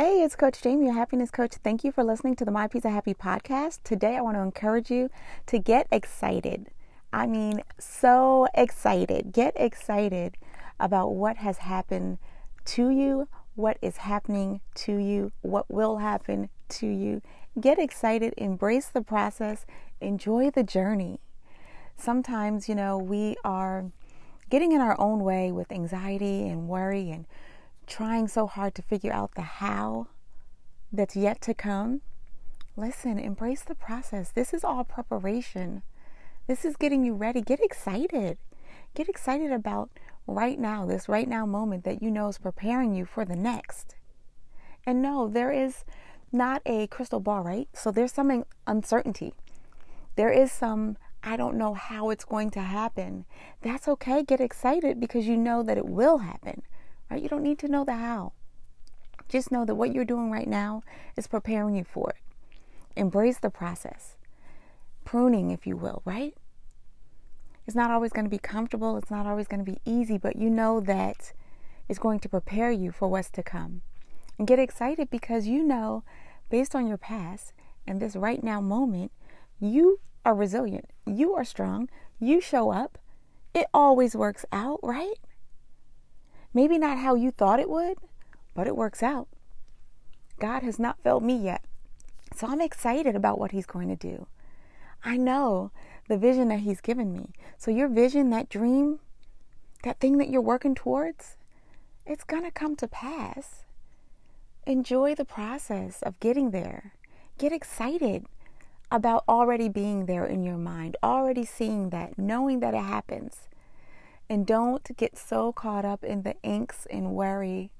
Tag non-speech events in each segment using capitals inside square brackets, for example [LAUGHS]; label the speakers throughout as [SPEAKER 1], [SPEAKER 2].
[SPEAKER 1] Hey, it's Coach Jamie, your happiness coach. Thank you for listening to the My Piece of Happy podcast. Today, I want to encourage you to get excited. I mean, so excited. Get excited about what has happened to you, what is happening to you, what will happen to you. Get excited, embrace the process, enjoy the journey. Sometimes, you know, we are getting in our own way with anxiety and worry and trying so hard to figure out the how that's yet to come, listen, embrace the process. This is all preparation. This is getting you ready. Get excited. Get excited about right now, this right now moment that you know is preparing you for the next. And no, there is not a crystal ball, right? So there's some uncertainty. There is some, I don't know how it's going to happen. That's okay. Get excited because you know that it will happen. Right? You don't need to know the how. Just know that what you're doing right now is preparing you for it. Embrace the process. Pruning, if you will, right? It's not always going to be comfortable, it's not always going to be easy, but you know that it's going to prepare you for what's to come. And get excited because you know, based on your past and this right now moment, you are resilient. You are strong. You show up. It always works out, right? Maybe not how you thought it would, but it works out. God has not failed me yet. So I'm excited about what He's going to do. I know the vision that He's given me. So, your vision, that dream, that thing that you're working towards, it's going to come to pass. Enjoy the process of getting there. Get excited about already being there in your mind, already seeing that, knowing that it happens. And don't get so caught up in the angst and worry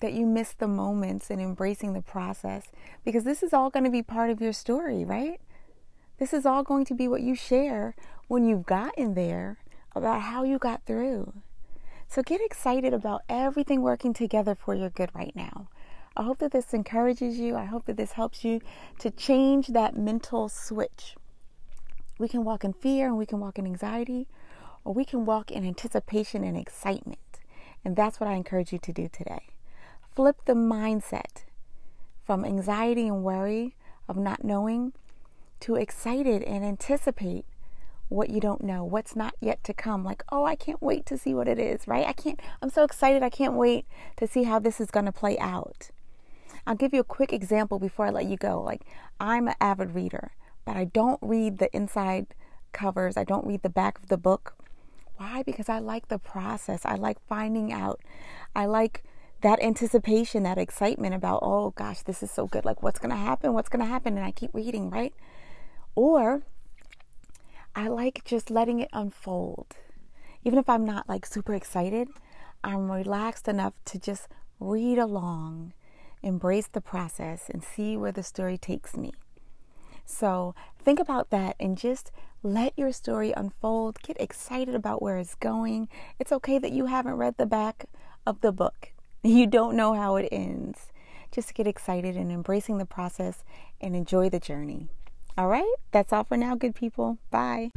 [SPEAKER 1] that you miss the moments and embracing the process because this is all going to be part of your story, right? This is all going to be what you share when you've gotten there about how you got through. So get excited about everything working together for your good right now. I hope that this encourages you. I hope that this helps you to change that mental switch. We can walk in fear and we can walk in anxiety, or we can walk in anticipation and excitement. And that's what I encourage you to do today. Flip the mindset from anxiety and worry of not knowing to excited and anticipate what you don't know, what's not yet to come. Like, oh, I can't wait to see what it is, right? I can't, I'm so excited. I can't wait to see how this is going to play out. I'll give you a quick example before I let you go. Like, I'm an avid reader, but I don't read the inside covers, I don't read the back of the book. Why? Because I like the process. I like finding out. I like that anticipation, that excitement about, oh gosh, this is so good. Like, what's going to happen? What's going to happen? And I keep reading, right? Or I like just letting it unfold. Even if I'm not like super excited, I'm relaxed enough to just read along, embrace the process, and see where the story takes me. So think about that and just let your story unfold. Get excited about where it's going. It's okay that you haven't read the back of the book, [LAUGHS] you don't know how it ends. Just get excited and embracing the process and enjoy the journey. All right, that's all for now, good people. Bye.